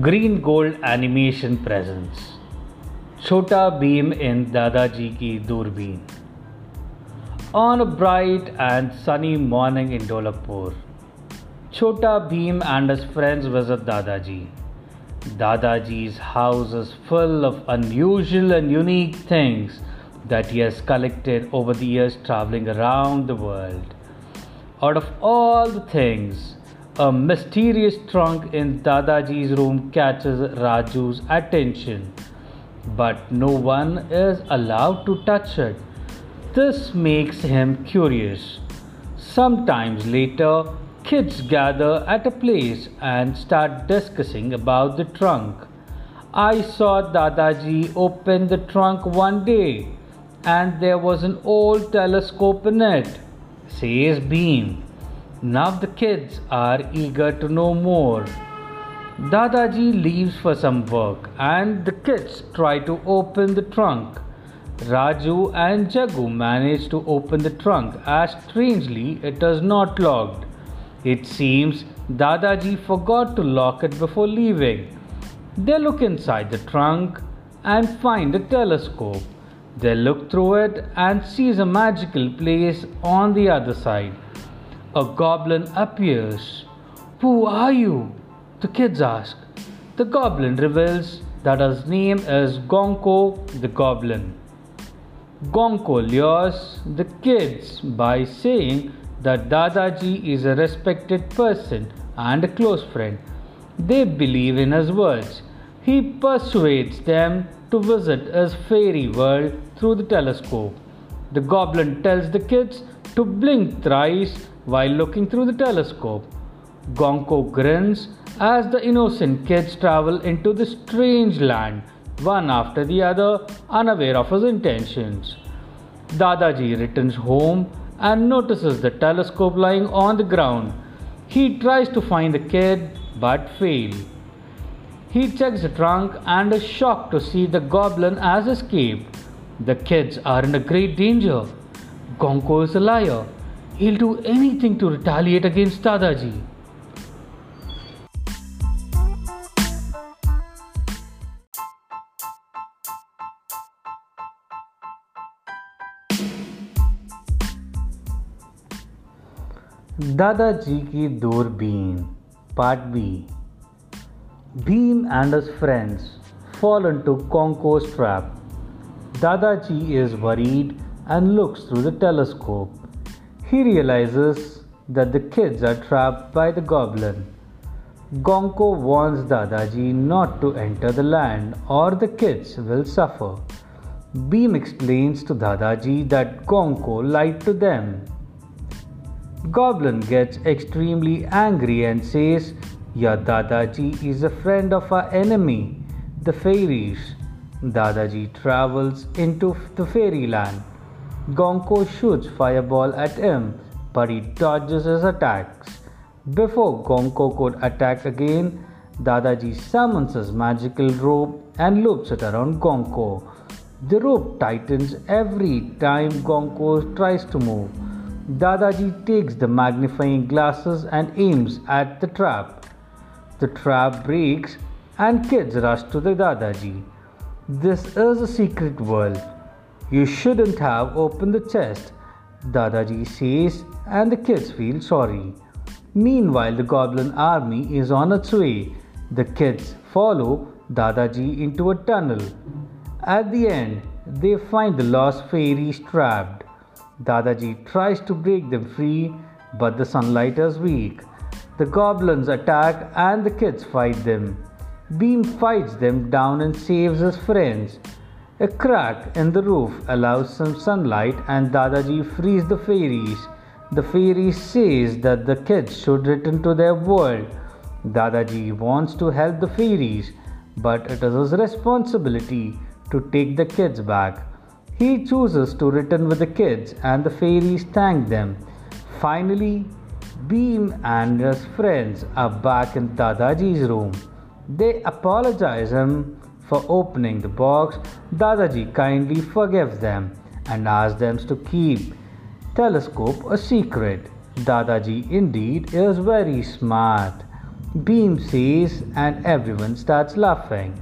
Green Gold Animation presents Chhota Bheem in Dadaji Ki Durbeen. On a bright and sunny morning in Dholakpur, Chhota Bheem and his friends visit Dadaji. Dadaji's house is full of unusual and unique things that he has collected over the years traveling around the world. Out of all the things, a mysterious trunk in Dadaji's room catches Raju's attention, but no one is allowed to touch it. This makes him curious. Sometimes later, kids gather at a place and start discussing about the trunk. I saw Dadaji open the trunk one day and there was an old telescope in it, says Bheem. Now the kids are eager to know more. Dadaji leaves for some work and the kids try to open the trunk. Raju and Jaggu manage to open the trunk as strangely it is not locked. It seems Dadaji forgot to lock it before leaving. They look inside the trunk and find a telescope. They look through it and sees a magical place on the other side. A goblin appears. Who are you? The kids ask. The goblin reveals that his name is Gonko the goblin. Gonko lures the kids by saying that Dadaji is a respected person and a close friend. They believe in his words. He persuades them to visit his fairy world through the telescope. The goblin tells the kids to blink thrice while looking through the telescope. Gonko grins as the innocent kids travel into the strange land, one after the other, unaware of his intentions. Dadaji returns home and notices the telescope lying on the ground. He tries to find the kid but fails. He checks the trunk and is shocked to see the goblin has escaped. The kids are in a great danger. Gonko is a liar He'll do anything to retaliate against Dadaji. Dadaji ki door Durbeen Part B Bheem and his friends fall into Gonko's trap. Dadaji is worried and looks through the telescope. He realizes that the kids are trapped by the goblin. Gonko warns Dadaji not to enter the land or the kids will suffer. Bheem explains to Dadaji that Gonko lied to them. Goblin gets extremely angry and says, Your Dadaji is a friend of our enemy, the fairies. Dadaji travels into the fairyland Gonko shoots fireball at him, but he dodges his attacks. Before Gonko could attack again, Dadaji summons his magical rope and loops it around Gonko. The rope tightens every time Gonko tries to move. Dadaji takes the magnifying glasses and aims at the trap. The trap breaks and kids rush to the Dadaji. This is a secret world. You shouldn't have opened the chest, Dadaji says, and the kids feel sorry. Meanwhile, the goblin army is on its way. The kids follow Dadaji into a tunnel. At the end, they find the lost fairies trapped. Dadaji tries to break them free, but the sunlight is weak. The goblins attack and the kids fight them. Bheem fights them down and saves his friends. A crack in the roof allows some sunlight and Dadaji frees the fairies. The fairies says that the kids should return to their world. Dadaji wants to help the fairies, but it is his responsibility to take the kids back. He chooses to return with the kids and the fairies thank them. Finally, Bheem and his friends are back in Dadaji's room. They apologize him for opening the box, Dadaji kindly forgives them and asks them to keep telescope a secret. Dadaji indeed is very smart. Bheem says, and everyone starts laughing.